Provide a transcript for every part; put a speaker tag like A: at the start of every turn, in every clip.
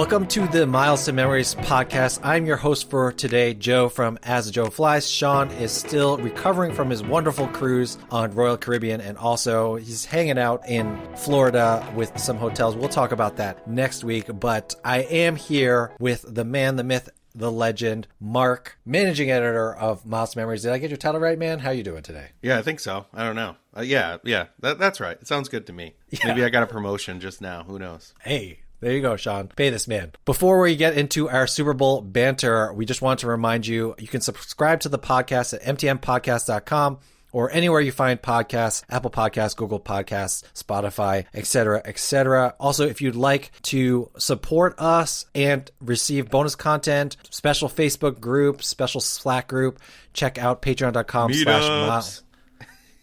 A: Welcome to the Miles to Memories podcast. I'm your host for today, Joe from As Joe Flies. Sean is still recovering from his wonderful cruise on Royal Caribbean, and also he's hanging out in Florida with some hotels. We'll talk about that next week, but I am here with the man, the myth, the legend, Mark, managing editor of Miles to Memories. Did I get your title right, man? How you doing today?
B: Yeah, I think so. I don't know. Uh, yeah, yeah, that, that's right. It sounds good to me.
A: Yeah.
B: Maybe I got a promotion just now. Who knows?
A: Hey, there you go, Sean. Pay this man. Before we get into our Super Bowl banter, we just want to remind you you can subscribe to the podcast at mtmpodcast.com or anywhere you find podcasts, Apple Podcasts, Google Podcasts, Spotify, etc., etc. Also, if you'd like to support us and receive bonus content, special Facebook group, special Slack group, check out patreon.com slash.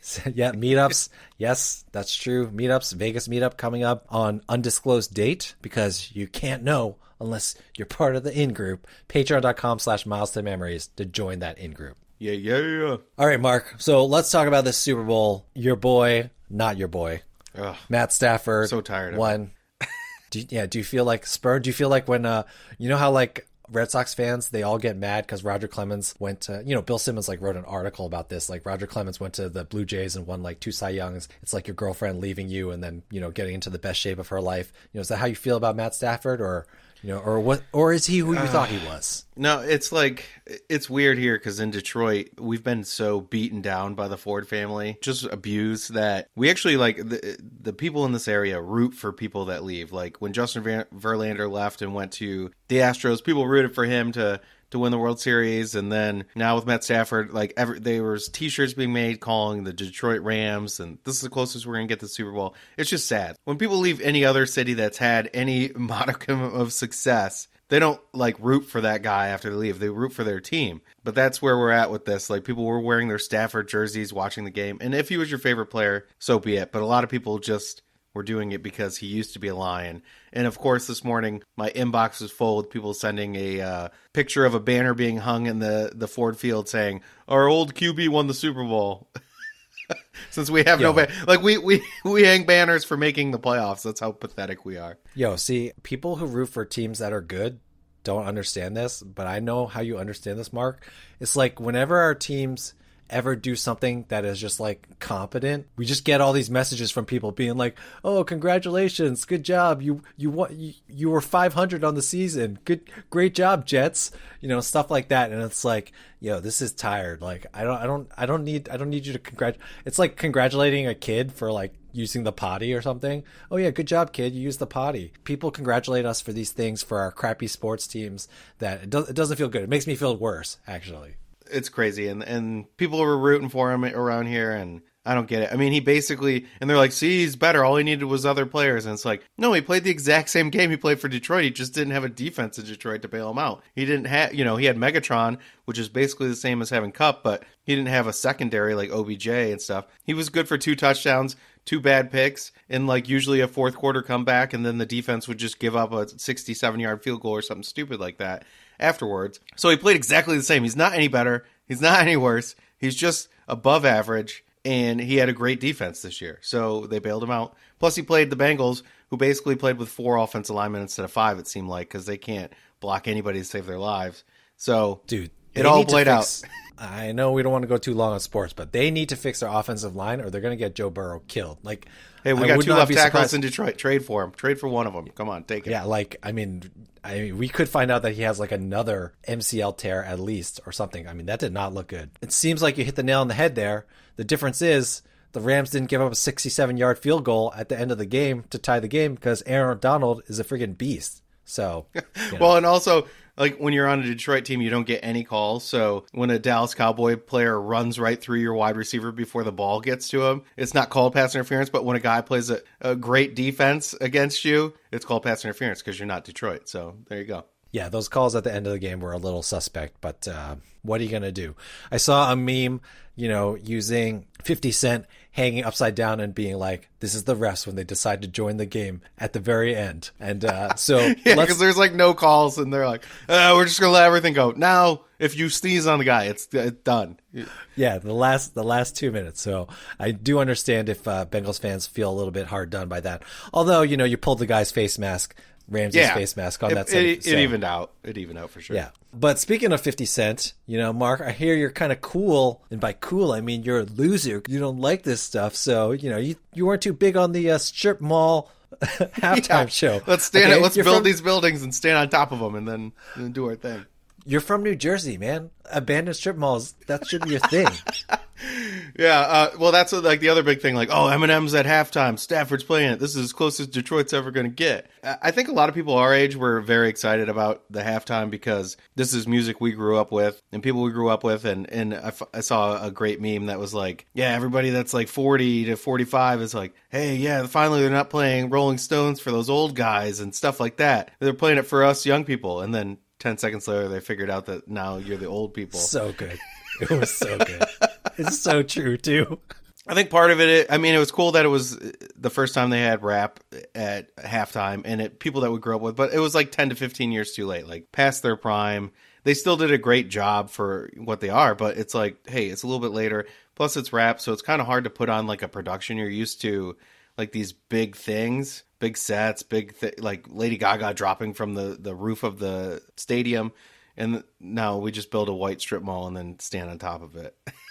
A: yeah, meetups. Yes, that's true. Meetups, Vegas meetup coming up on undisclosed date because you can't know unless you're part of the in group. Patreon.com slash miles to memories to join that in group.
B: Yeah, yeah. Yeah.
A: All right, Mark. So let's talk about this Super Bowl. Your boy, not your boy,
B: Ugh,
A: Matt Stafford.
B: So tired of
A: won. do you, yeah? Do you feel like spur? Do you feel like when uh, you know how like Red Sox fans they all get mad because Roger Clemens went to you know Bill Simmons like wrote an article about this like Roger Clemens went to the Blue Jays and won like two Cy Youngs. It's like your girlfriend leaving you and then you know getting into the best shape of her life. You know is that how you feel about Matt Stafford or you know or what or is he who you thought he uh, was?
B: No, it's like it's weird here because in Detroit we've been so beaten down by the Ford family, just abused that we actually like the the people in this area root for people that leave. Like when Justin Ver- Verlander left and went to the Astros, people rooted for him to to win the World Series, and then now with Matt Stafford, like every there was T-shirts being made calling the Detroit Rams, and this is the closest we're gonna get to the Super Bowl. It's just sad when people leave any other city that's had any modicum of success they don't like root for that guy after they leave. They root for their team. But that's where we're at with this. Like people were wearing their Stafford jerseys watching the game. And if he was your favorite player, so be it. But a lot of people just were doing it because he used to be a lion. And of course, this morning my inbox was full with people sending a uh, picture of a banner being hung in the the Ford Field saying, "Our old QB won the Super Bowl." Since we have no ban- like we we we hang banners for making the playoffs. That's how pathetic we are.
A: Yo, see, people who root for teams that are good don't understand this, but I know how you understand this, Mark. It's like whenever our teams ever do something that is just like competent, we just get all these messages from people being like, "Oh, congratulations, good job! You you won, you, you were 500 on the season. Good, great job, Jets." You know, stuff like that, and it's like, yo, this is tired. Like, I don't, I don't, I don't need, I don't need you to congrat. It's like congratulating a kid for like using the potty or something. Oh yeah, good job, kid. You used the potty. People congratulate us for these things for our crappy sports teams. That it, it doesn't feel good. It makes me feel worse, actually.
B: It's crazy. And and people were rooting for him around here. And I don't get it. I mean, he basically and they're like, "See, he's better. All he needed was other players." And it's like, "No, he played the exact same game he played for Detroit. He just didn't have a defense in Detroit to bail him out. He didn't have, you know, he had Megatron, which is basically the same as having Kupp, but he didn't have a secondary like OBJ and stuff. He was good for two touchdowns, two bad picks, and like usually a fourth quarter comeback, and then the defense would just give up a 67 yard field goal or something stupid like that afterwards. So he played exactly the same. He's not any better. He's not any worse. He's just above average, and he had a great defense this year. So they bailed him out. Plus, he played the Bengals, who basically played with four offensive linemen instead of five. It seemed like because they can't block anybody to save their lives. So
A: Dude,
B: it all played
A: fix- I know we don't want to go too long on sports, but they need to fix their offensive line, or they're going to get Joe Burrow killed. Like,
B: hey, we
A: I
B: got two left tackles
A: surprised-
B: in Detroit. Trade for him. Trade for one of them. Come on, take it.
A: Yeah, like I mean, I mean, we could find out that he has like another MCL tear at least or something. I mean, that did not look good. It seems like you hit the nail on the head there. The difference is the Rams didn't give up a 67 yard field goal at the end of the game to tie the game because Aaron Donald is a freaking beast. So, you know.
B: Well, and also, like when you're on a Detroit team, you don't get any calls. So when a Dallas Cowboy player runs right through your wide receiver before the ball gets to him, it's not called pass interference. But when a guy plays a, a great defense against you, it's called pass interference because you're not Detroit. So there you go.
A: yeah, those calls at the end of the game were a little suspect, but uh, what are you going to do? I saw a meme, you know, using 50 Cent hanging upside down and being like, this is the refs when they decide to join the game at the very end. And uh, so
B: Yeah, because there's like no calls, and they're like, uh, "We're just gonna let everything go." Now, if you sneeze on the guy, it's, it's done.
A: Yeah, the last the last two minutes. So I do understand if uh, Bengals fans feel a little bit hard done by that. Although you know you pulled the guy's face mask Ramsey's
B: Yeah.
A: face mask on
B: It,
A: that. Set,
B: it,
A: so-
B: it evened out. It evened out for sure.
A: Yeah. But speaking of 50 Cent, you know, Mark, I hear you're kind of cool. And by cool, I mean you're a loser. You don't like this stuff. So, you know, you, you weren't too big on the uh, strip mall halftime
B: Yeah.
A: show.
B: Let's stand.
A: Okay?
B: Let's
A: You're
B: build
A: from-
B: these buildings and stand on top of them, and then, and do our thing.
A: You're from New Jersey, man. Abandoned strip malls, that should be your thing.
B: Yeah. Uh, well, that's what, like the other big thing. Like, oh, Eminem's at halftime. Stafford's playing it. This is as close as Detroit's ever going to get. I think a lot of people our age were very excited about the halftime because this is music we grew up with and people we grew up with. And and I, f- I saw a great meme that was like, yeah, everybody that's like forty to forty five is like, hey, yeah, finally they're not playing Rolling Stones for those old guys and stuff like that. They're playing it for us young people. And then. 10 seconds later, they figured out that now you're the old people.
A: So good. It was so good. It's so true, too.
B: I think part of it, I mean, it was cool that it was the first time they had rap at halftime and it people that we grew up with, but it was like 10 to 15 years too late, like past their prime. They still did a great job for what they are, but it's like, hey, it's a little bit later. Plus, it's rap, so it's kind of hard to put on like a production you're used to, like these big things, big sets, big th- like Lady Gaga dropping from the the roof of the stadium, and now we just build a white strip mall and then stand on top of it.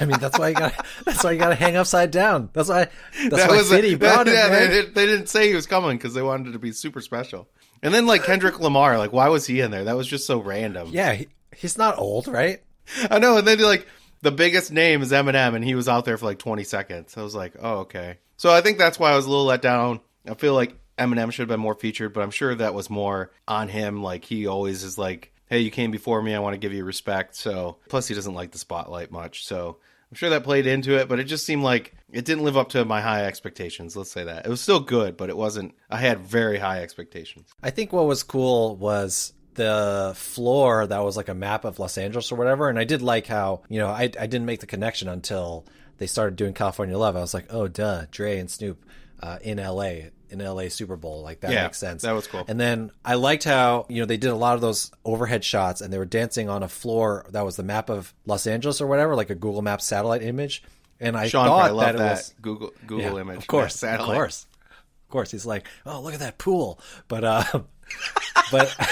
A: I mean, that's why you got. That's why you got to hang upside down. That's why. That's
B: that
A: why
B: was
A: Fitty
B: a,
A: brought
B: that-
A: it.
B: yeah,
A: man.
B: they, did, they didn't say he was coming because they wanted it to be super special. And then like Kendrick Lamar, like why was he in there? That was just so random.
A: Yeah, he, he's not old, right?
B: I know. And then like the biggest name is Eminem, and he was out there for like 20 seconds. I was like, oh okay. So I think that's why I was a little let down. I feel like Eminem should have been more featured, but I'm sure that was more on him. Like he always is like, hey, you came before me. I want to give you respect. So plus he doesn't like the spotlight much. So I'm sure that played into it, but it just seemed like it didn't live up to my high expectations. Let's say that. It was still good, but it wasn't. I had very high expectations.
A: I think what was cool was the floor that was like a map of Los Angeles or whatever. And I did like how, you know, I, I didn't make the connection until they started doing California Love. I was like, oh, duh, Dre and Snoop uh, in LA, in LA Super Bowl. Like that
B: Yeah,
A: makes sense.
B: that was cool.
A: And then I liked how, you know, they did a lot of those overhead shots and they were dancing on a floor that was the map of Los Angeles or whatever, like a Google Maps satellite image. And I
B: Sean
A: thought that it
B: that
A: was
B: Google Google
A: yeah,
B: image.
A: Of course, of course, of course. He's like, oh, look at that pool. But, uh, but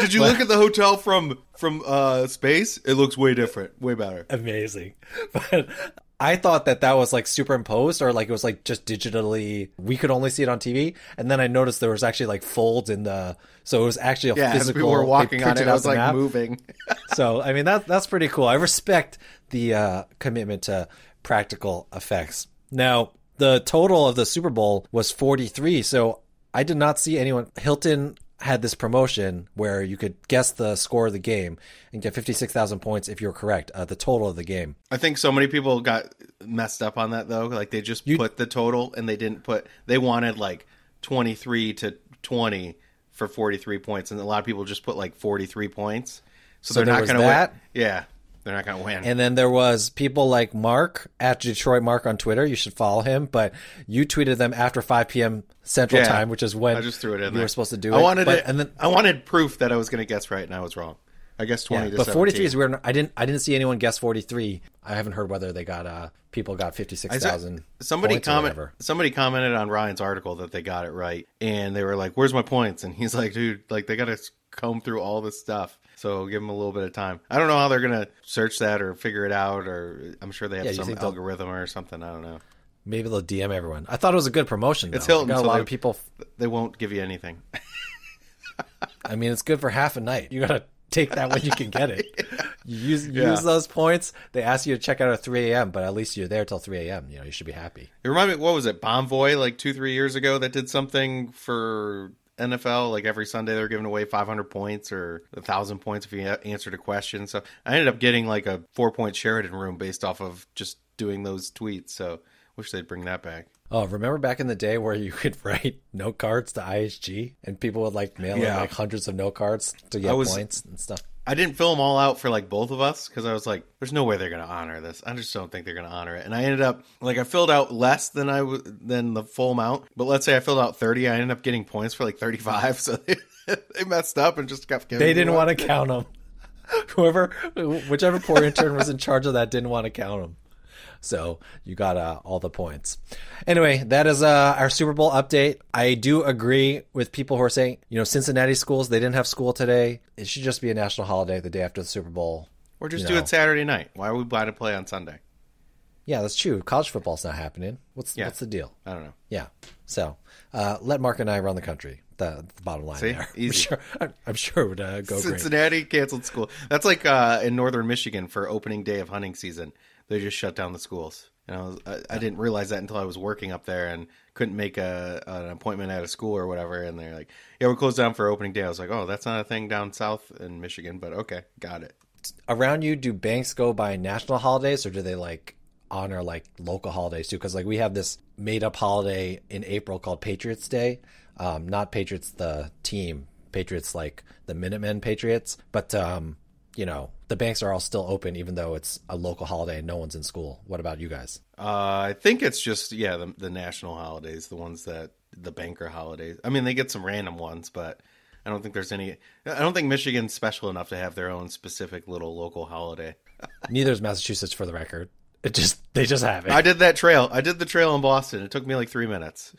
B: Did you look at the hotel from from uh, space? It looks way different, way better.
A: amazing. But I thought that that was like superimposed or like it was like just digitally. We could only see it on TV, and then I noticed there was actually like folds in the. So it was actually a
B: Yeah,
A: physical.
B: people were walking on it, it was like
A: map.
B: moving.
A: So I mean that that's pretty cool. I respect the uh, commitment to practical effects. Now the total of the Super Bowl was 43, so I did not see anyone. Hilton had this promotion where you could guess the score of the game and get 56,000 points if you're correct. Uh, the total of the game.
B: I think so many people got messed up on that though. Like they just
A: You-
B: put the total and they didn't put. They wanted like twenty three to twenty for forty three points, and a lot of people just put like forty three points. So,
A: So
B: they're not going to win. Yeah, they're not going to win.
A: And then there was people like Mark at Detroit Mark on Twitter. You should follow him. But you tweeted them after 5 p.m. Central
B: Yeah.
A: Time, which is when
B: I just threw it in
A: you
B: there.
A: were supposed to do
B: I
A: it.
B: wanted
A: But-
B: it,
A: and then
B: I wanted proof that I was going to guess right, and I was wrong. I guess twenty
A: Yeah,
B: to
A: but 43 is
B: 17.
A: weird. I didn't I didn't see anyone guess 43. I haven't heard whether they got uh people got 56,000.
B: Somebody comment, somebody commented on Ryan's article that they got it right, and they were like, "Where's my points?" And he's like, "Dude, like they got to comb through all this stuff." So give them a little bit of time. I don't know how they're gonna search that or figure it out, or I'm sure they have
A: Yeah,
B: some
A: they'll-
B: algorithm or something. I don't know.
A: Maybe they'll DM everyone. I thought it was a good promotion. Though.
B: It's Hilton,
A: Got a
B: so
A: lot
B: they-
A: of people.
B: They won't give you anything.
A: I mean, it's good for half a night. You gotta take that when you can get it. You use
B: Yeah.
A: use those points. They ask you to check out at 3 a.m., but at least you're there till 3 a.m. You know, you should be happy.
B: It reminded me, what was it, Bonvoy, like two, three years ago, that did something for NFL. Like every Sunday, they're giving away 500 points or a thousand points if you answered a question. So I ended up getting like a four point Sheraton room based off of just doing those tweets. So wish they'd bring that back.
A: Oh, remember back in the day where you could write note cards to IHG and people would like mail in like hundreds of note cards to get
B: was-
A: points and stuff.
B: I didn't fill them all out for like both of us because I was like, "There's no way they're gonna honor this." I just don't think they're gonna honor it. And I ended up like I filled out less than I w- than the full amount. But let's say I filled out 30, I ended up getting points for like 35. So they, they messed up and just kept giving.
A: They didn't want to count them. Whoever, whichever poor intern was in charge of that didn't want to count them. So you got uh, all the points. Anyway, that is uh, our Super Bowl update. I do agree with people who are saying, you know, Cincinnati schools, they didn't have school today. It should just be a national holiday the day after the Super Bowl.
B: Or just
A: You
B: do
A: know.
B: it Saturday night. Why are we buying to play on Sunday?
A: Yeah, that's true. College football's not happening. What's
B: Yeah.
A: what's the deal?
B: I don't know.
A: Yeah. So uh, let Mark and I run the country. The, the bottom line
B: See?
A: there. I'm
B: Easy.
A: sure, I'm, sure it would uh, go great.
B: Cincinnati canceled school. That's like uh, in northern Michigan for opening day of hunting season. They just shut down the schools. And I, was, I, I didn't realize that until I was working up there and couldn't make a an appointment at a school or whatever. And they're like, "Yeah, we're closed down for opening day." I was like, "Oh, that's not a thing down south in Michigan." But okay, got it.
A: Around you, do banks go by national holidays or do they like honor like local holidays too? Because like we have this made up holiday in April called Patriots Day. Um, not Patriots the team, Patriots like the Minutemen Patriots, but um, you know the banks are all still open even though it's a local holiday and no one's in school. What about you guys?
B: Uh, I think it's just yeah the, the national holidays, the ones that the banker holidays. I mean, they get some random ones, but I don't think there's any. I don't think Michigan's special enough to have their own specific little local holiday.
A: Neither is Massachusetts for the record. It just they just have it.
B: I did that trail. I did the trail in Boston. It took me like three minutes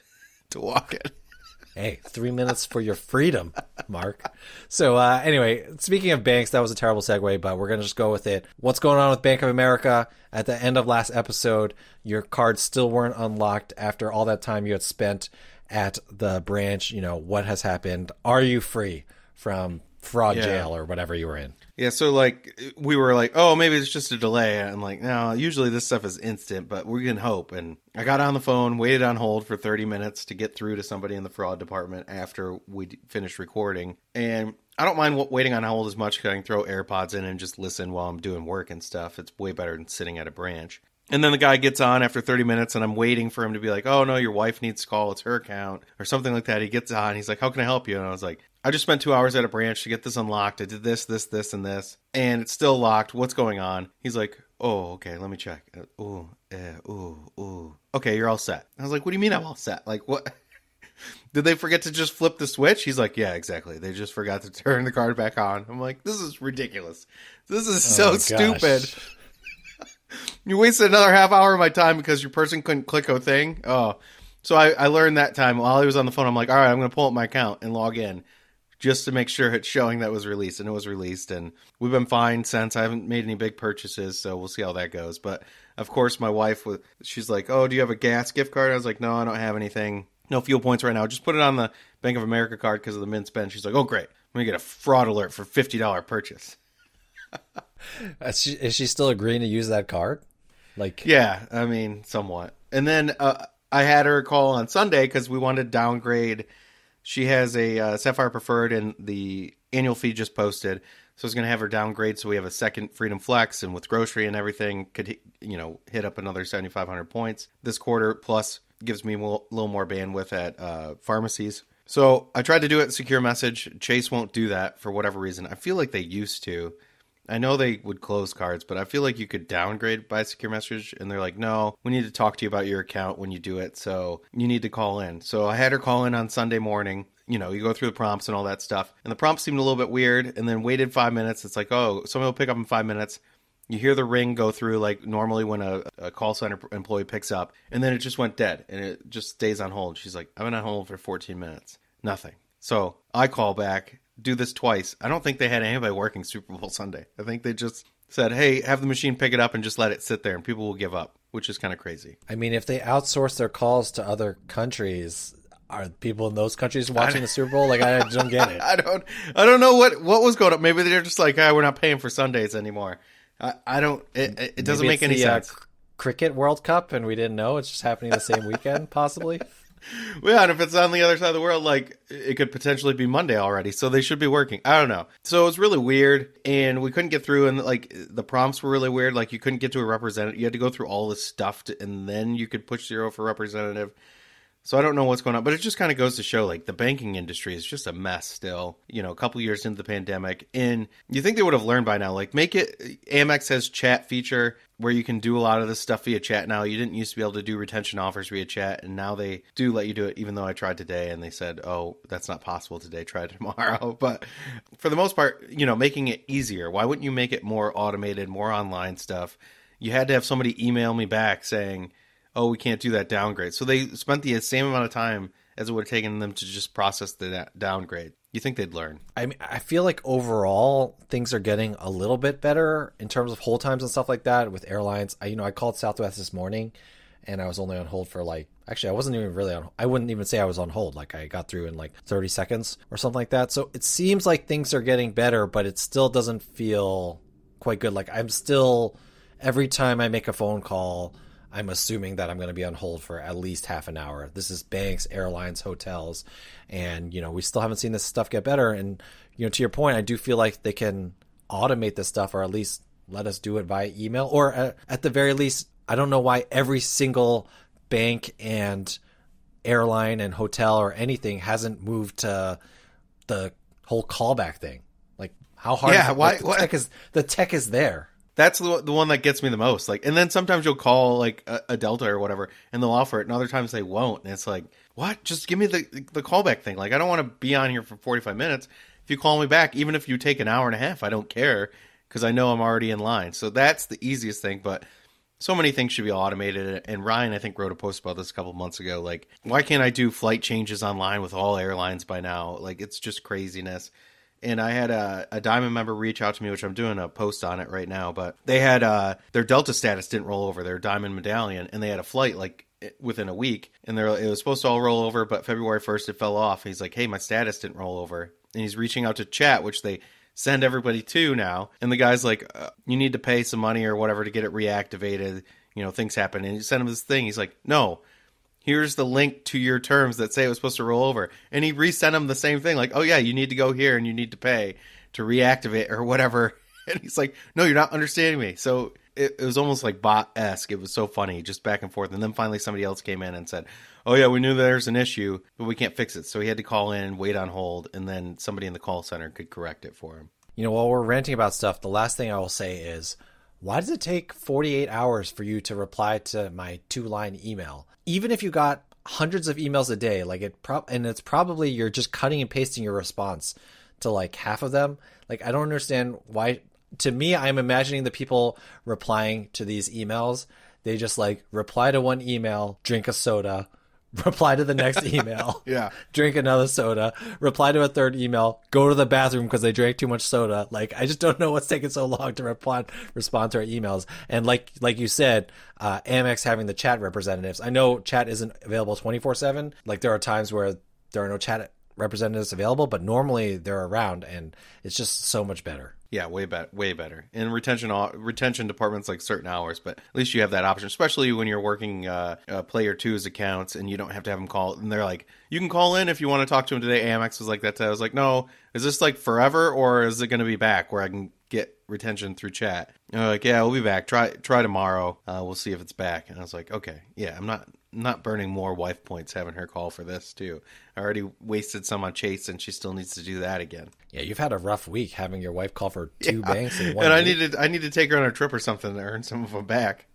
B: to walk it.
A: Hey, three minutes for your freedom, Mark. So, uh, anyway, speaking of banks, that was a terrible segue, but we're going to just go with it. What's going on with Bank of America? At the end of last episode, your cards still weren't unlocked after all that time you had spent at the branch. You know, what has happened? Are you free from fraud
B: Yeah.
A: jail or whatever you were in?
B: Yeah, so like we were like, oh, maybe it's just a delay. I'm like, no, usually this stuff is instant, but we can hope. And I got on the phone, waited on hold for 30 minutes to get through to somebody in the fraud department after we finished recording. And I don't mind waiting on hold as much because I can throw AirPods in and just listen while I'm doing work and stuff. It's way better than sitting at a branch. And then the guy gets on after 30 minutes, and I'm waiting for him to be like, oh, no, your wife needs to call. It's her account, or something like that. He gets on. He's like, how can I help you? And I was like, I just spent two hours at a branch to get this unlocked. I did this, this, this, and this, and it's still locked. What's going on? He's like, oh, okay, let me check. Uh, Ooh, uh, ooh, ooh. Okay, you're all set. I was like, what do you mean I'm all set? Like, what? Did they forget to just flip the switch? He's like, yeah, exactly. They just forgot to turn the card back on. I'm like, this is ridiculous. This is so
A: Oh,
B: stupid. You wasted another half hour of my time because your person couldn't click a thing. Oh, so I, I learned that time while he was on the phone. I'm like, all right, I'm going to pull up my account and log in just to make sure it's showing that it was released, and it was released. And we've been fine since. I haven't made any big purchases, so we'll see how that goes. But of course, my wife was. She's like, "Oh, do you have a gas gift card?" I was like, "No, I don't have anything. No fuel points right now. Just put it on the Bank of America card because of the min spend." She's like, "Oh, great. I'm gonna get a fraud alert for fifty dollar purchase."
A: Is she, is she still agreeing to use that card? Like,
B: Yeah, I mean, somewhat. And then uh, I had her call on Sunday because we wanted to downgrade. She has a uh, Sapphire Preferred, and the annual fee just posted. So I was going to have her downgrade so we have a second Freedom Flex, and with grocery and everything, could you know hit up another seventy five hundred points this quarter. Plus, gives me a little little more bandwidth at uh, pharmacies. So I tried to do it secure message. Chase won't do that for whatever reason. I feel like they used to. I know they would close cards, but I feel like you could downgrade by secure message, and they're like, no, we need to talk to you about your account when you do it, so you need to call in. So I had her call in on Sunday morning. You know, you go through the prompts and all that stuff, and the prompts seemed a little bit weird, and then waited five minutes. It's like, oh, somebody will pick up in five minutes. You hear the ring go through like normally when a, a call center employee picks up, and then it just went dead, and it just stays on hold. She's like, I've been on hold for 14 minutes, nothing. So I call back, do this twice. I don't think they had anybody working Super Bowl Sunday. I think they just said, hey, have the machine pick it up and just let it sit there, and people will give up, which is kind of crazy.
A: I mean, if they outsource their calls to other countries, are people in those countries watching the Super Bowl? Like, I don't get it.
B: I don't, I don't know what what was going on. Maybe they're just like, ah, we're not paying for Sundays anymore. I, I don't. It, it- doesn't
A: Maybe
B: make any
A: the, uh,
B: sense.
A: cr- cricket World Cup, and we didn't know it's just happening the same weekend, possibly.
B: Yeah, and if it's on the other side of the world, like it could potentially be Monday already, so they should be working. I don't know. So it was really weird, and we couldn't get through, and like the prompts were really weird. Like you couldn't get to a representative; you had to go through all this stuff, to, and then you could push zero for representative. So I don't know what's going on, but it just kind of goes to show like the banking industry is just a mess still. You know, a couple years into the pandemic, and you think they would have learned by now. Like, make it Amex has chat feature where you can do a lot of this stuff via chat now. You didn't used to be able to do retention offers via chat, and now they do let you do it. Even though I tried today, and they said, "Oh, that's not possible today. Try tomorrow." But for the most part, you know, making it easier. Why wouldn't you make it more automated, more online stuff? you had to have somebody email me back saying, "Oh, we can't do that downgrade." So they spent the same amount of time as it would have taken them to just process the downgrade. You think they'd learn?
A: I mean, I feel like overall things are getting a little bit better in terms of hold times and stuff like that with airlines. I, you know, I called Southwest this morning, and I was only on hold for like actually I wasn't even really on. I wouldn't even say I was on hold. Like I got through in like 30 seconds or something like that. So it seems like things are getting better, but it still doesn't feel quite good. Like I'm still every time I make a phone call. I'm assuming that I'm going to be on hold for at least half an hour. This is banks, airlines, hotels, and you know we still haven't seen this stuff get better. And you know, to your point, I do feel like they can automate this stuff, or at least let us do it via email, or at, at the very least, I don't know why every single bank and airline and hotel or anything hasn't moved to the whole callback thing. Like how hard?
B: Yeah,
A: is it?
B: why-
A: Like, the
B: why-
A: tech is the tech is there.
B: That's the the one that gets me the most. Like, and then sometimes you'll call like a, a Delta or whatever, and they'll offer it, and other times they won't. And it's like, what? Just give me the the callback thing. Like, I don't want to be on here for forty five minutes. If you call me back, even if you take an hour and a half, I don't care because I know I'm already in line. So that's the easiest thing. But so many things should be automated. And Ryan, I think, wrote a post about this a couple months ago. Like, why can't I do flight changes online with all airlines by now? Like, it's just craziness. And I had a, a Diamond member reach out to me, which I'm doing a post on it right now. But they had uh, their Delta status didn't roll over, their Diamond medallion, and they had a flight like within a week, and they're it was supposed to all roll over, but February 1st it fell off. He's like, "Hey, my status didn't roll over," and he's reaching out to chat, which they send everybody to now. And the guy's like, uh, "You need to pay some money or whatever to get it reactivated." You know, things happen, and you send him this thing. He's like, "No." Here's the link to your terms that say it was supposed to roll over. And he resent him the same thing, like, oh yeah, you need to go here and you need to pay to reactivate or whatever. And he's like, no, you're not understanding me. So it, it was almost like bot esque. It was so funny, just back and forth. And then finally somebody else came in and said, oh yeah, we knew there's an issue, but we can't fix it. So he had to call in, and wait on hold, and then somebody in the call center could correct it for him.
A: You know, while we're ranting about stuff, the last thing I will say is why does it take 48 hours for you to reply to my two line email? Even if you got hundreds of emails a day, like it pro- and it's probably you're just cutting and pasting your response to like half of them. Like I don't understand why to me I'm imagining the people replying to these emails, they just like reply to one email, drink a soda, reply to the next email
B: Yeah.
A: drink another soda, reply to a third email, go to the bathroom because they drank too much soda. Like I just don't know what's taking so long to respond respond to our emails. And like like you said, uh, Amex having the chat representatives. I know chat isn't available twenty four seven. Like there are times where there are no chat representatives available, but normally they're around, and it's just so much better.
B: Yeah, way better, way better. And retention retention departments like certain hours, but at least you have that option, especially when you're working uh, uh, player two's accounts and you don't have to have them call. And they're like, you can call in if you want to talk to them today. Amex was like that. I was like, no, is this like forever or is it going to be back where I can get retention through chat? Like, yeah, we'll be back. Try try tomorrow. Uh, we'll see if it's back. And I was like, okay, yeah, I'm not not burning more wife points having her call for this too. I already wasted some on Chase, and she still needs to do that again.
A: Yeah, you've had a rough week having your wife call for two banks in one
B: and I
A: week.
B: needed I need to take her on a trip or something to earn some of them back.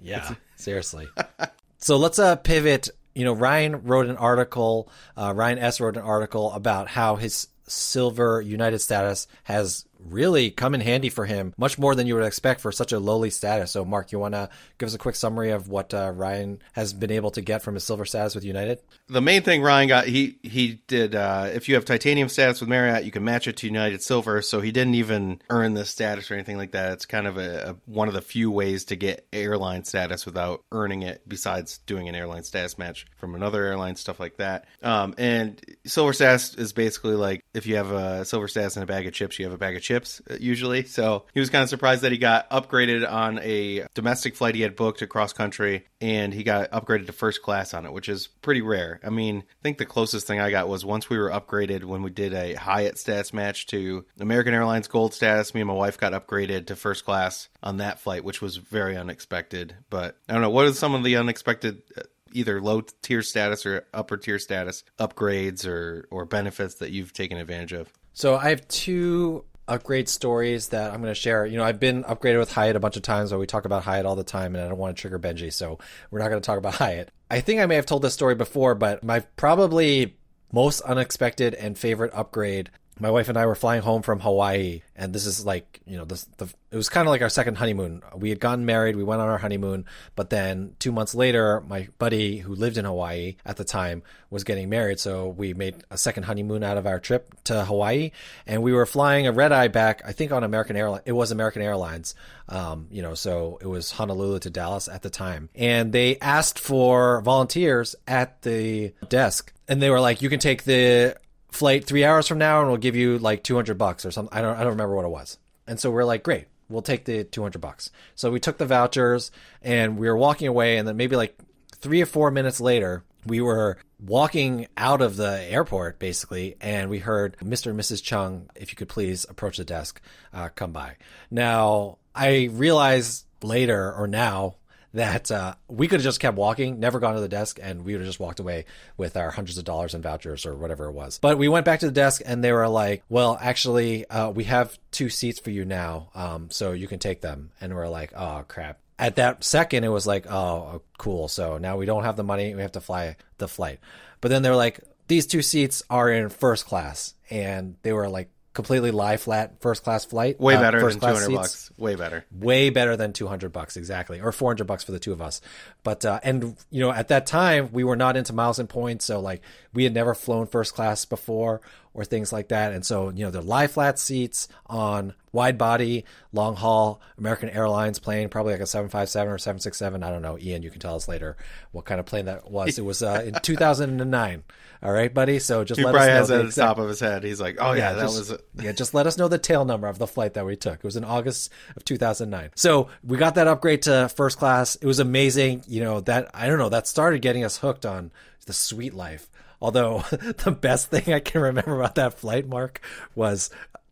A: Yeah, seriously. so let's uh, pivot. You know, Ryan wrote an article. Uh, Ryan S wrote an article about how his silver United status has really come in handy for him, much more than you would expect for such a lowly status. So, Mark, you want to give us a quick summary of what uh, Ryan has been able to get from his silver status with United?
B: The main thing Ryan got, he he did. Uh, if you have titanium status with Marriott, you can match it to United Silver. So he didn't even earn this status or anything like that. It's kind of a, a one of the few ways to get airline status without earning it, besides doing an airline status match from another airline, stuff like that. Um, and silver status is basically like if you have a silver status and a bag of chips, you have a bag of chips uh, usually. So he was kind of surprised that he got upgraded on a domestic flight he had booked across country, and he got upgraded to first class on it, which is pretty rare. I mean, I think the closest thing I got was once we were upgraded when we did a Hyatt status match to American Airlines Gold status. Me and my wife got upgraded to first class on that flight, which was very unexpected. But I don't know what are some of the unexpected. uh, Either low tier status or upper tier status upgrades or, or benefits that you've taken advantage of.
A: So I have two upgrade stories that I'm going to share. You know, I've been upgraded with Hyatt a bunch of times, but we talk about Hyatt all the time, and I don't want to trigger Benji, so we're not going to talk about Hyatt. I think I may have told this story before, but my probably most unexpected and favorite upgrade my wife and I were flying home from Hawaii, and this is like you know this the it was kind of like our second honeymoon. We had gotten married, we went on our honeymoon, but then two months later, my buddy who lived in Hawaii at the time was getting married, so we made a second honeymoon out of our trip to Hawaii, and we were flying a red eye back. I think on American Airlines, it was American Airlines, um, you know, so it was Honolulu to Dallas at the time, and they asked for volunteers at the desk, and they were like, "You can take the flight three hours from now and we'll give you like 200 bucks or something. I don't, I don't remember what it was. And so we're like, great, we'll take the 200 bucks. So we took the vouchers and we were walking away. And then maybe like three or four minutes later, we were walking out of the airport basically, and we heard Mr. and Mrs. Chung, if you could please approach the desk, uh, come by. Now, I realize later or now that uh, we could have just kept walking, never gone to the desk, and we would have just walked away with our hundreds of dollars in vouchers or whatever it was. But we went back to the desk and they were like, well, actually, uh, we have two seats for you now, um, so you can take them. And we're like, oh, crap. At that second, it was like, oh, cool. So now we don't have the money. We have to fly the flight. But then they're like, these two seats are in first class. And they were like completely lie flat first class flight.
B: Way
A: uh,
B: better
A: first
B: than two hundred bucks. Way better.
A: Way better than 200 bucks exactly or 400 bucks for the two of us. But uh and you know at that time we were not into miles and points so like we had never flown first class before or things like that and so you know they're lie flat seats on wide body long haul American Airlines plane probably like a 757 or 767 I don't know Ian you can tell us later what kind of plane that was. It was uh in 2009. All right buddy so just
B: He
A: let us know
B: has
A: the
B: that at the
A: exact-
B: top of his head. He's like, oh yeah, that
A: just,
B: was it.
A: yeah, just let us know the tail number of the flight that we took. It was in August of 2009. So we got that upgrade to first class. It was amazing. You know, that, I don't know, that started getting us hooked on the sweet life. Although the best thing I can remember about that flight, Mark, was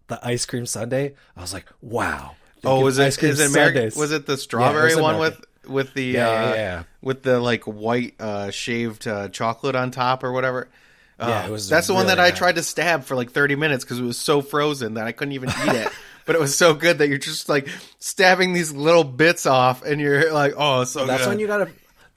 A: the ice cream sundae. I was like, wow.
B: Oh, was
A: ice
B: it?
A: cream
B: Is it American? Was it the strawberry
A: was
B: one with with the
A: Yeah,
B: uh,
A: yeah, yeah.
B: with the like white uh, shaved uh, chocolate on top or whatever?
A: Yeah, it was
B: That's the one
A: really
B: that I tried to stab for like thirty minutes because it was so frozen that I couldn't even eat it. But it was so good that you're just like stabbing these little bits off, and you're like, "Oh, so
A: That's
B: good."
A: when you gotta.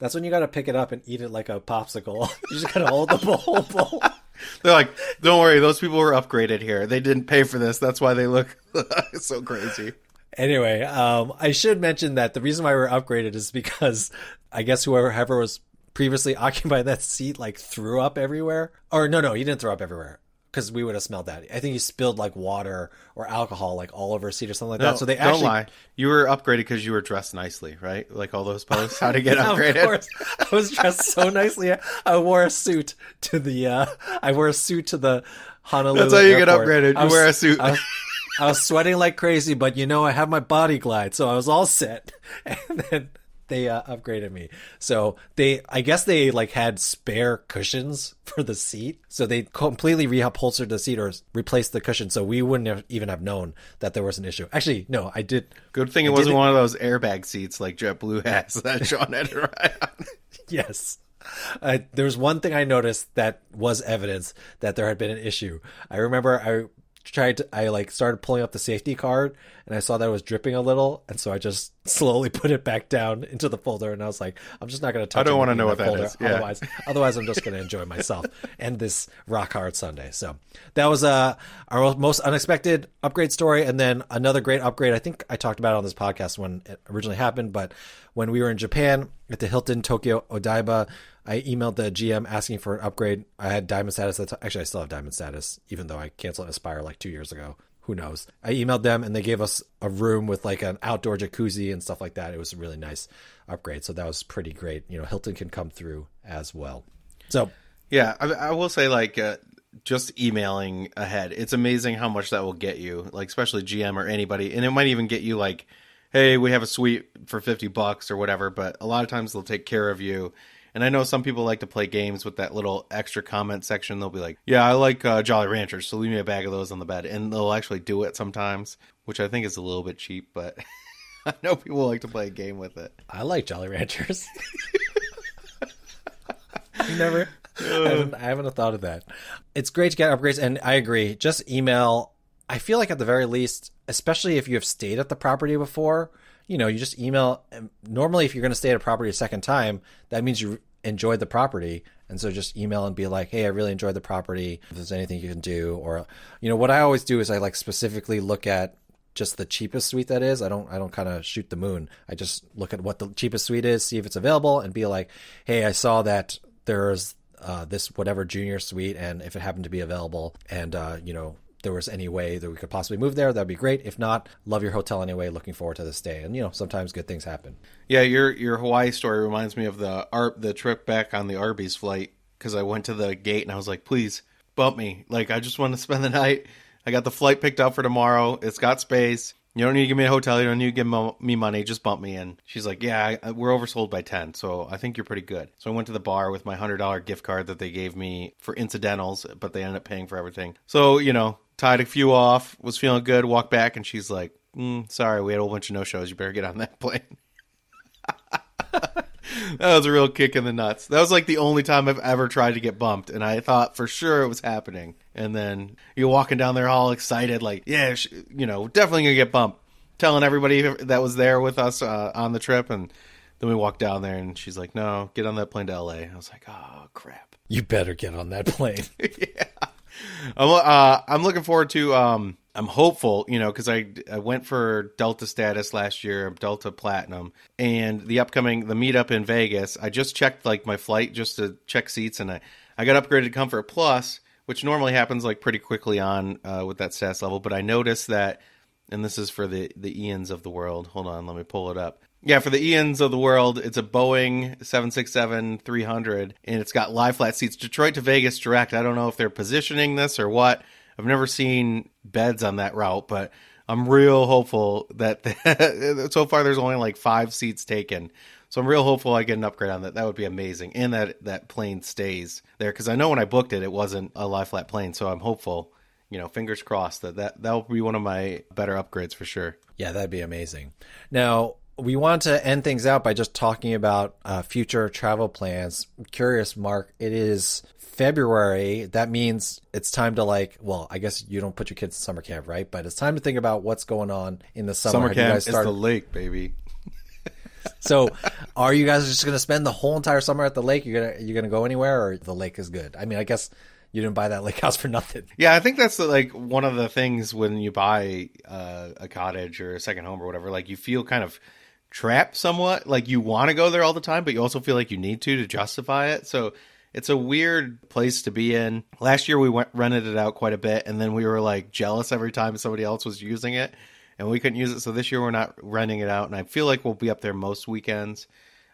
A: That's when you gotta pick it up and eat it like a popsicle. you just gotta hold the whole bowl.
B: They're like, "Don't worry, those people were upgraded here. They didn't pay for this. That's why they look so crazy."
A: Anyway, um, I should mention that the reason why we're upgraded is because I guess whoever, whoever was previously occupying that seat like threw up everywhere. Or no, no, he didn't throw up everywhere because we would have smelled that. I think he spilled like water or alcohol like all over a seat or something like
B: No,
A: that. So they
B: don't
A: actually.
B: lie. You were upgraded because you were dressed nicely, right? Like all those posts. How to get
A: Of
B: upgraded?
A: course, I was dressed so nicely. I wore a suit to the. Uh, I wore a suit to the Honolulu.
B: That's how you get
A: airport.
B: upgraded.
A: I
B: You
A: was-
B: wear a suit.
A: I was, I was sweating like crazy, but you know, I have my body glide, so I was all set. And then they uh, upgraded me. So they, I guess they like had spare cushions for the seat, so they completely reupholstered the seat or replaced the cushion, so we wouldn't have even have known that there was an issue. Actually, no, I did.
B: Good thing it
A: I
B: wasn't one of those airbag seats like JetBlue has that Sean had to ride on.
A: Yes. Uh, there was one thing I noticed that was evidence that there had been an issue. I remember I tried to, I like started pulling up the safety card and I saw that it was dripping a little. And so I just slowly put it back down into the folder. And I was like, I'm just not going to touch it.
B: I don't
A: want
B: wanna know what that is. Yeah.
A: Otherwise, otherwise I'm just going to enjoy myself and this rock hard sundae. So that was, uh, our most unexpected upgrade story. And then another great upgrade. I think I talked about it on this podcast when it originally happened, but when we were in Japan at the Hilton Tokyo Odaiba, I emailed the GM asking for an upgrade. I had diamond status. That's actually I still have diamond status, even though I canceled Aspire like two years ago. Who knows? I emailed them and they gave us a room with like an outdoor jacuzzi and stuff like that. It was a really nice upgrade. So that was pretty great. You know, Hilton can come through as well. So
B: Yeah, I, I will say like uh, just emailing ahead. It's amazing how much that will get you, like especially GM or anybody, and it might even get you like, hey, we have a suite for fifty bucks or whatever. But a lot of times they'll take care of you. And I know some people like to play games with that little extra comment section. They'll be like, "Yeah, I like uh, Jolly Ranchers, so leave me a bag of those on the bed." And they'll actually do it sometimes, which I think is a little bit cheap, but I know people like to play a game with it.
A: I like Jolly Ranchers. you never. I haven't, I haven't thought of that. It's great to get upgrades, and I agree. Just email. I feel like at the very least, especially if you have stayed at the property before, you know, you just email. Normally, if you're going to stay at a property a second time, that means you enjoyed the property, and so just email and be like, hey, I really enjoyed the property. If there's anything you can do, or you know, what I always do is I like specifically look at just the cheapest suite that is. I don't I don't kind of shoot the moon. I just look at what the cheapest suite is, see if it's available, and be like, hey, I saw that there's uh, this whatever junior suite, and if it happened to be available, and uh, you know there was any way that we could possibly move there, that'd be great. If not, love your hotel anyway. Looking forward to this day. And you know, sometimes good things happen.
B: Yeah, your your Hawaii story reminds me of the the trip back on the Arby's flight because I went to the gate and I was like, please bump me. Like I just want to spend the night. I got the flight picked up for tomorrow. It's got space. You don't need to give me a hotel. You don't need to give me money. Just bump me in. She's like, yeah, we're oversold by 10. So I think you're pretty good. So I went to the bar with my $100 gift card that they gave me for incidentals, but they ended up paying for everything. So, you know, tied a few off, was feeling good, walked back, and she's like, mm, sorry, we had a whole bunch of no shows. You better get on that plane. that was a real kick in the nuts. That was like the only time I've ever tried to get bumped, and I thought for sure it was happening. And then you're walking down there all excited, like, yeah, you know, definitely gonna get bumped. Telling everybody that was there with us uh, on the trip, and then we walked down there, and she's like, "No, get on that plane to L.A." I was like, "Oh crap!"
A: You better get on that plane.
B: yeah. I'm, uh, I'm looking forward to. Um, I'm hopeful, you know, because I I went for Delta status last year, Delta Platinum, and the upcoming the meetup in Vegas. I just checked like my flight just to check seats, and I I got upgraded to Comfort Plus, which normally happens like pretty quickly on uh, with that status level. But I noticed that, and this is for the the Ians of the world. Hold on, let me pull it up. Yeah, for the Ians of the world, it's a Boeing 767-300, and it's got lie flat seats. Detroit to Vegas direct. I don't know if they're positioning this or what. I've never seen beds on that route, but I'm real hopeful that the, so far there's only like five seats taken. So I'm real hopeful I get an upgrade on that. That would be amazing, and that that plane stays there because I know when I booked it, it wasn't a lie flat plane. So I'm hopeful. You know, fingers crossed that that that will be one of my better upgrades for sure.
A: Yeah, that'd be amazing. Now, we want to end things out by just talking about uh, future travel plans. I'm curious, Mark, it is February. That means it's time to like, well, I guess you don't put your kids in summer camp, right? But it's time to think about what's going on in the summer.
B: Summer Have camp is the lake, baby.
A: so, are you guys just going to spend the whole entire summer at the lake? You're gonna you're gonna go anywhere, or the lake is good? I mean, I guess you didn't buy that lake house for nothing.
B: Yeah, I think that's like one of the things when you buy uh, a cottage or a second home or whatever. Like you feel kind of trapped somewhat. Like you want to go there all the time, but you also feel like you need to to justify it. So it's a weird place to be in. Last year we went rented it out quite a bit, and then we were like jealous every time somebody else was using it, and we couldn't use it. So this year we're not renting it out, and I feel like we'll be up there most weekends.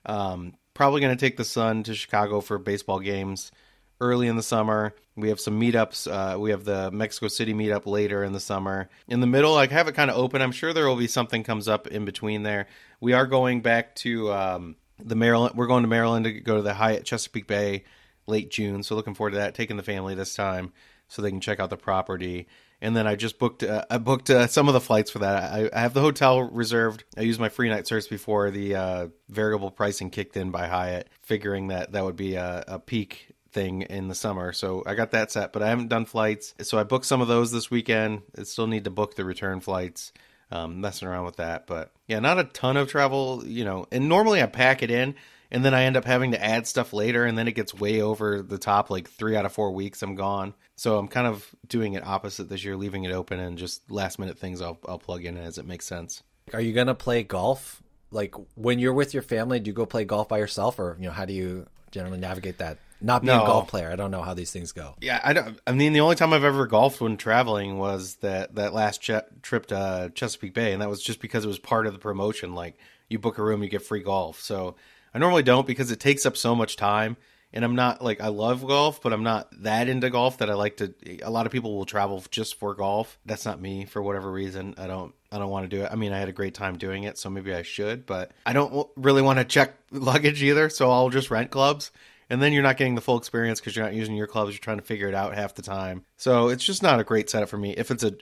B: Um, probably going to take the son to Chicago for baseball games early in the summer. We have some meetups. Uh, we have the Mexico City meetup later in the summer. In the middle, I have it kind of open. I'm sure there will be something comes up in between there. We are going back to um, the Maryland. We're going to Maryland to go to the Hyatt Chesapeake Bay late June. So looking forward to that. Taking the family this time so they can check out the property. And then I just booked. Uh, I booked uh, some of the flights for that. I, I, have the hotel reserved. I used my free night search before the uh, variable pricing kicked in by Hyatt, figuring that that would be a, a peak thing in the summer. So I got that set, but I haven't done flights. So I booked some of those this weekend. I still need to book the return flights. Um, messing around with that, but yeah, not a ton of travel, you know. And normally I pack it in, and then I end up having to add stuff later, and then it gets way over the top. Like three out of four weeks, I'm gone. So I'm kind of doing it opposite this year, leaving it open and just last minute things I'll I'll plug in as it makes sense.
A: Are you gonna play golf? Like when you're with your family, do you go play golf by yourself, or you know how do you generally navigate that? Not being no. a golf player, I don't know how these things go.
B: Yeah, I don't. I mean, the only time I've ever golfed when traveling was that that last ch- trip to uh, Chesapeake Bay, and that was just because it was part of the promotion. Like you book a room, you get free golf. So I normally don't because it takes up so much time. And I'm not like I love golf, but I'm not that into golf that I like to. A lot of people will travel just for golf. That's not me for whatever reason. I don't. I don't want to do it. I mean, I had a great time doing it, so maybe I should, but I don't really want to check luggage either. So I'll just rent clubs and then you're not getting the full experience because you're not using your clubs. You're trying to figure it out half the time. So it's just not a great setup for me. If it's a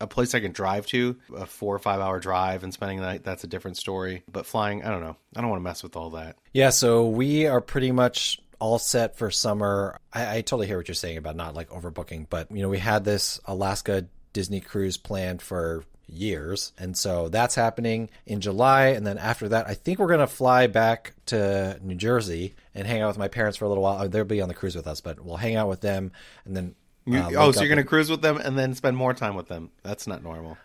B: a place I can drive to, a four or five hour drive and spending the night, that's a different story. But flying, I don't know. I don't want to mess with all that.
A: Yeah, so we are pretty much all set for summer. I, I totally hear what you're saying about not like overbooking, but you know, we had this Alaska Disney cruise planned for years. And so that's happening in July. And then after that, I think we're going to fly back to New Jersey and hang out with my parents for a little while. They'll be on the cruise with us, but we'll hang out with them and then.
B: You-
A: uh,
B: oh, so you're gonna cruise with them and then spend more time with them? That's not normal.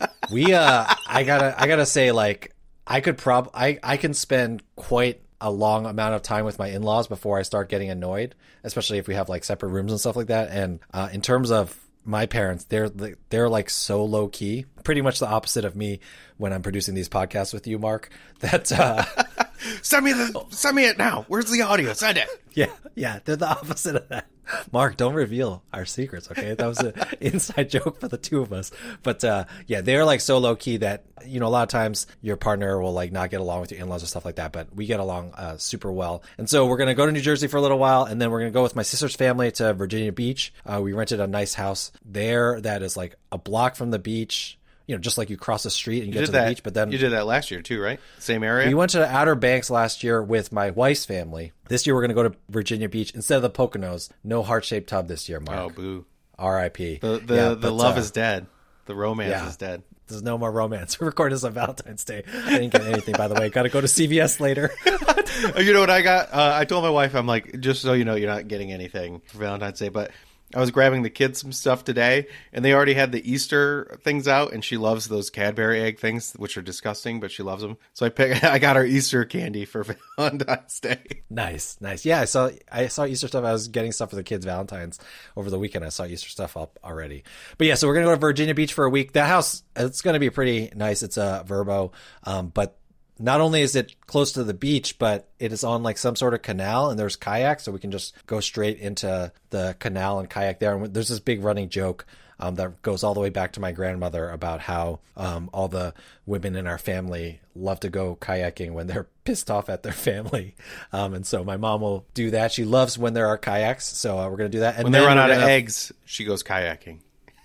A: we uh i gotta i gotta say like i could prob i i can spend quite a long amount of time with my in-laws before i start getting annoyed especially if we have like separate rooms and stuff like that and uh in terms of my parents they're they're like so low key pretty much the opposite of me when i'm producing these podcasts with you mark that uh
B: Send me the send me it now. Where's the audio? Send it.
A: Yeah, yeah, they're the opposite of that. Mark, don't reveal our secrets, okay? That was an inside joke for the two of us. But uh, yeah, they're like so low key that you know a lot of times your partner will like not get along with your in laws or stuff like that. But we get along uh, super well, and so we're gonna go to New Jersey for a little while, and then we're gonna go with my sister's family to Virginia Beach. Uh, we rented a nice house there that is like a block from the beach. You know, just like you cross the street and you,
B: You
A: get to
B: that.
A: the beach, but then
B: you did that last year too, right? Same area.
A: we went to the Outer Banks last year with my wife's family. This year we're going to go to Virginia Beach instead of the Poconos. No heart shaped tub this year, Mark.
B: oh, boo.
A: R.I.P.
B: The the,
A: Yeah,
B: the
A: but,
B: love
A: uh,
B: is dead. The romance
A: yeah.
B: is dead.
A: There's no more romance. We recorded this on Valentine's Day. I didn't get anything, by the way. Got to go to CVS later.
B: You know what I got? Uh, I told my wife, I'm like, just so you know, you're not getting anything for Valentine's Day. But I was grabbing the kids some stuff today, and they already had the Easter things out, and she loves those Cadbury egg things, which are disgusting, but she loves them. So I pick, I got her Easter candy for Valentine's Day.
A: nice, nice. Yeah, I saw I saw Easter stuff. I was getting stuff for the kids Valentine's over the weekend. I saw Easter stuff up already. But yeah, so we're gonna go to Virginia Beach for a week. That house it's gonna be pretty nice. It's a Vrbo, um, but not only is it close to the beach, but it is on like some sort of canal and there's kayaks, so we can just go straight into the canal and kayak there. And there's this big running joke um, that goes all the way back to my grandmother about how um, all the women in our family love to go kayaking when they're pissed off at their family. Um, and so my mom will do that. She loves when there are kayaks, so uh, we're going to do that. And
B: When they run out of
A: gonna-
B: eggs, she goes kayaking.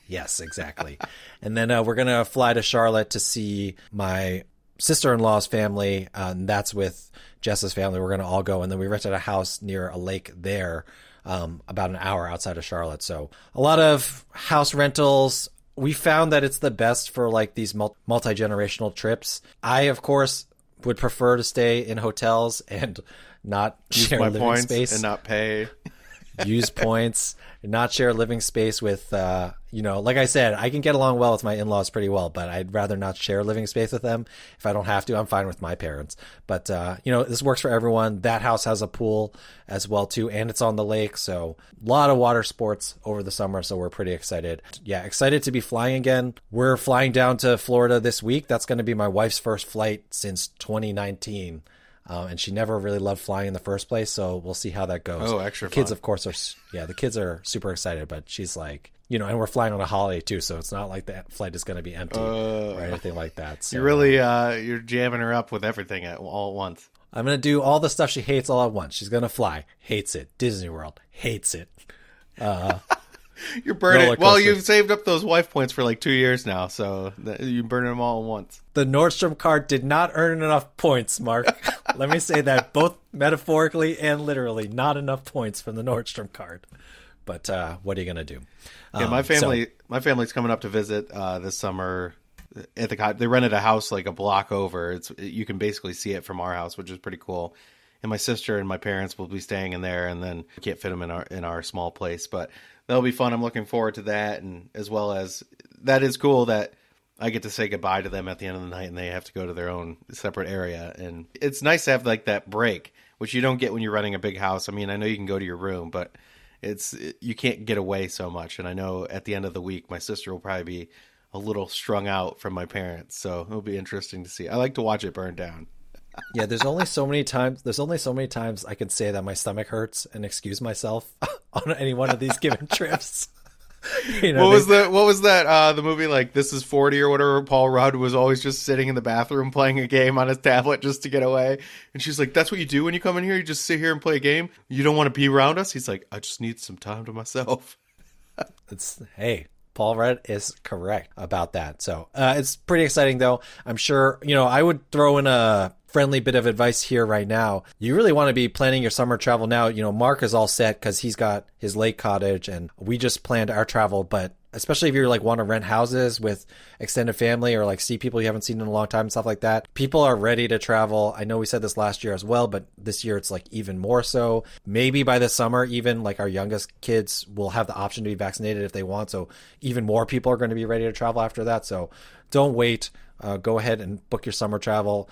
A: Yes, exactly. and then uh, we're gonna fly to Charlotte to see my sister-in-law's family, uh, and that's with Jess's family. We're gonna all go, and then we rented a house near a lake there, um, about an hour outside of Charlotte. So a lot of house rentals. We found that it's the best for like these multi generational trips. I, of course, would prefer to stay in hotels and not
B: Use
A: share living
B: points
A: space
B: and not pay.
A: use points, not share living space with, uh, you know, like I said, I can get along well with my in-laws pretty well, but I'd rather not share living space with them. If I don't have to, I'm fine with my parents. But, uh, you know, this works for everyone. That house has a pool as well too, and it's on the lake. So a lot of water sports over the summer. So we're pretty excited. Yeah. Excited to be flying again. We're flying down to Florida this week. That's going to be my wife's first flight since 2019. Um, and she never really loved flying in the first place, so we'll see how that goes.
B: Oh, extra
A: Kids, of course, are yeah. The kids are super excited, but she's like, you know, and we're flying on a holiday too, so it's not like the flight is going to be empty or anything like that. So
B: You're really, uh, you're jamming her up with everything at all at once.
A: I'm going to do all the stuff she hates all at once. She's going to fly, hates it. Disney World, hates it.
B: You're burning.
A: Roller
B: Well,
A: coaster.
B: you've saved up those wife points for like two years now, so that, you burn them all at once.
A: The Nordstrom card did not earn enough points, Mark. Let me say that both metaphorically and literally, not enough points from the Nordstrom card. But uh, what are you going to do?
B: Yeah, my
A: Um, so-
B: family, my family's coming up to visit uh, this summer. At the co- they rented a house like a block over. It's you can basically see it from our house, which is pretty cool. And my sister and my parents will be staying in there, and then we can't fit them in our in our small place, but that'll be fun. I'm looking forward to that, and as well as that is cool that I get to say goodbye to them at the end of the night, and they have to go to their own separate area. And it's nice to have like that break, which you don't get when you're running a big house. I mean, I know you can go to your room, but it's you can't get away so much and i know at the end of the week my sister will probably be a little strung out from my parents so it'll be interesting to see i like to watch it burn down
A: Yeah, there's only so many times. There's only so many times I can say that my stomach hurts and excuse myself on any one of these given trips. You know,
B: what was
A: they-
B: the what was that uh the movie like this is 40 or whatever paul rudd was always just sitting in the bathroom playing a game on his tablet just to get away and she's like that's what you do when you come in here you just sit here and play a game you don't want to be around us he's like i just need some time to myself
A: It's hey, Paul Rudd is correct about that. So uh, it's pretty exciting, though. I'm sure you know. I would throw in a friendly bit of advice here right now. You really want to be planning your summer travel now. You know, Mark is all set because he's got his lake cottage, and we just planned our travel, but. Especially if you're like want to rent houses with extended family or like see people you haven't seen in a long time and stuff like that. People are ready to travel. I know we said this last year as well, but this year it's like even more so. Maybe by the summer, even like our youngest kids will have the option to be vaccinated if they want. So even more people are going to be ready to travel after that. So don't wait. Uh, go ahead and book your summer travel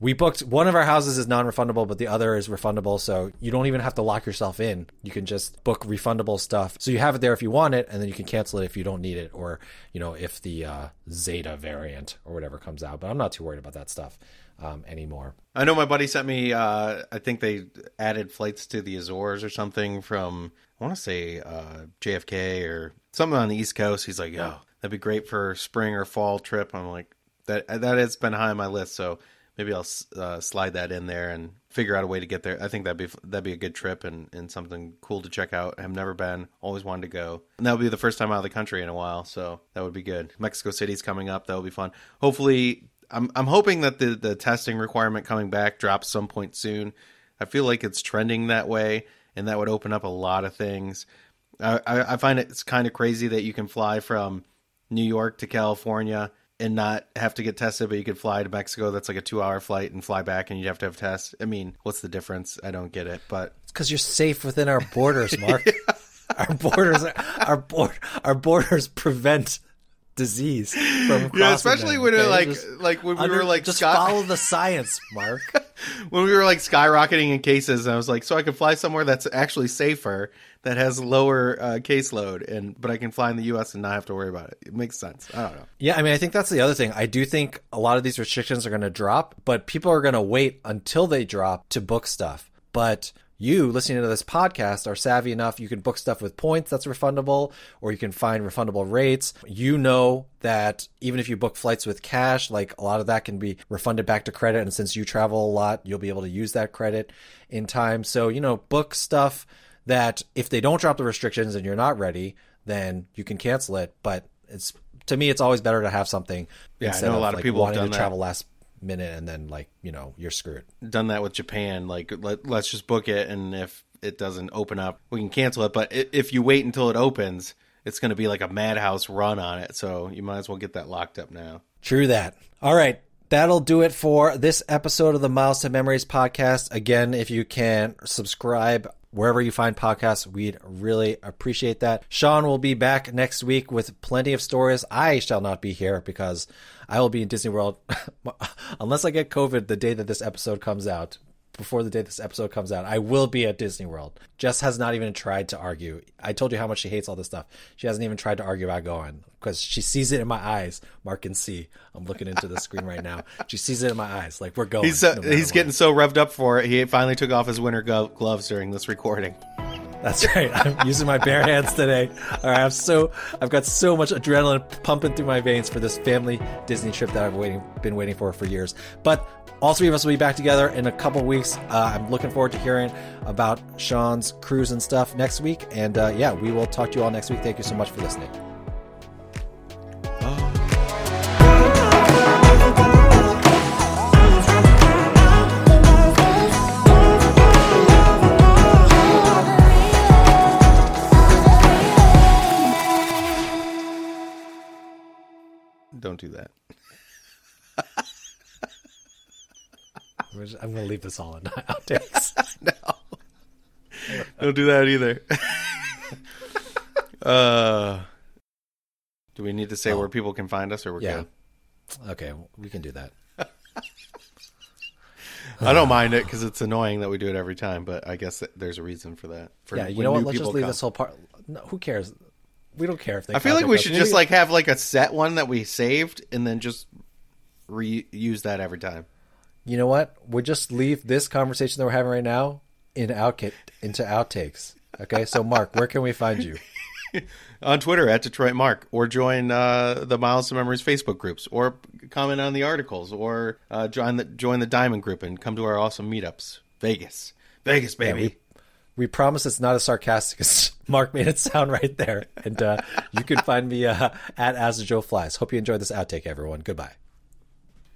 A: we booked one of our houses is non-refundable but the other is refundable so you don't even have to lock yourself in. You can just book refundable stuff. So you have it there if you want it and then you can cancel it if you don't need it or you know if the uh, zeta variant or whatever comes out but i'm not too worried about that stuff um, anymore.
B: I know my buddy sent me uh, i think they added flights to the azores or something from i want to say uh, jfk or something on the east coast. He's like yo that'd be great for spring or fall trip. I'm like that that has been high on my list so maybe I'll uh, slide that in there and figure out a way to get there. I think that'd be that'd be a good trip and, and something cool to check out. I've never been, always wanted to go, and that would be the first time out of the country in a while. So that would be good. Mexico City's coming up. That will be fun. Hopefully, I'm I'm hoping that the the testing requirement coming back drops some point soon. I feel like it's trending that way, and that would open up a lot of things. I, I, I find it's kind of crazy that you can fly from New York to California and not have to get tested, but you could fly to Mexico. That's like a two hour flight and fly back, and you have to have tests. I mean, what's the difference? I don't get it, but
A: it's because you're safe within our borders, Mark. yeah. Our borders, our board, our borders prevent disease from
B: yeah, especially them, when okay? like just like when we under, were like
A: just sky- follow the science, Mark.
B: when we were like skyrocketing in cases, I was like, so I can fly somewhere that's actually safer, that has lower uh, caseload, and but I can fly in the U.S. and not have to worry about it. It makes sense. I don't know.
A: Yeah, I mean, I think that's the other thing. I do think a lot of these restrictions are going to drop, but people are going to wait until they drop to book stuff. But you listening to this podcast are savvy enough. You can book stuff with points that's refundable or you can find refundable rates. You know that even if you book flights with cash like a lot of that can be refunded back to credit. And since you travel a lot you'll be able to use that credit in time. So you know book stuff that if they don't drop the restrictions and you're not ready then you can cancel it. But it's to me it's always better to have something
B: yeah i know a lot of, like, people wanting to
A: that. travel last minute and then like you know you're screwed
B: done that with japan like let, let's just book it and if it doesn't open up we can cancel it but if you wait until it opens it's going to be like a madhouse run on it so you might as well get that locked up now
A: true that all right That'll do it for this episode of the Miles to Memories podcast. Again, if you can subscribe wherever you find podcasts, we'd really appreciate that. Sean will be back next week with plenty of stories. I shall not be here because I will be in Disney World unless I get COVID the day that this episode comes out. Before the day this episode comes out, I will be at Disney World. Jess has not even tried to argue. I told you how much she hates all this stuff. She hasn't even tried to argue about going because she sees it in my eyes. Mark can see. I'm looking into the screen right now. She sees it in my eyes. Like we're going.
B: He's no he's getting so revved up for it. He finally took off his winter gloves during this recording.
A: That's right. I'm using my bare hands today. All right, I'm so I've got so much adrenaline pumping through my veins for this family Disney trip that I've waiting been waiting for for years. But all three of us will be back together in a couple weeks. Uh, I'm looking forward to hearing about Sean's cruise and stuff next week. And uh, yeah, we will talk to you all next week. Thank you so much for listening.
B: Don't do that.
A: I'm going to leave this all in outtakes.
B: no. Don't do that either. uh, do we need to say oh. where people can find us, or we're yeah.
A: good? Okay, we can do that.
B: I don't mind it because it's annoying that we do it every time, but I guess there's a reason for that. For
A: yeah, you know what? Let's just leave come. this whole part. No, who cares? We don't care if they.
B: I feel like we should just like have like a set one that we saved and then just reuse that every time
A: you know what? We'll just leave this conversation that we're having right now in outkit into outtakes. Okay, so Mark, where can we find you?
B: on Twitter at Detroit Mark, or join uh, the Miles to Memories Facebook groups, or comment on the articles, or uh, join the join the Diamond Group and come to our awesome meetups. Vegas, Vegas, baby. Yeah, we,
A: we, promise it's not as sarcastic as Mark made it sound right there. And uh, you can find me uh, at As Joe Flies. Hope you enjoyed this outtake, everyone. Goodbye.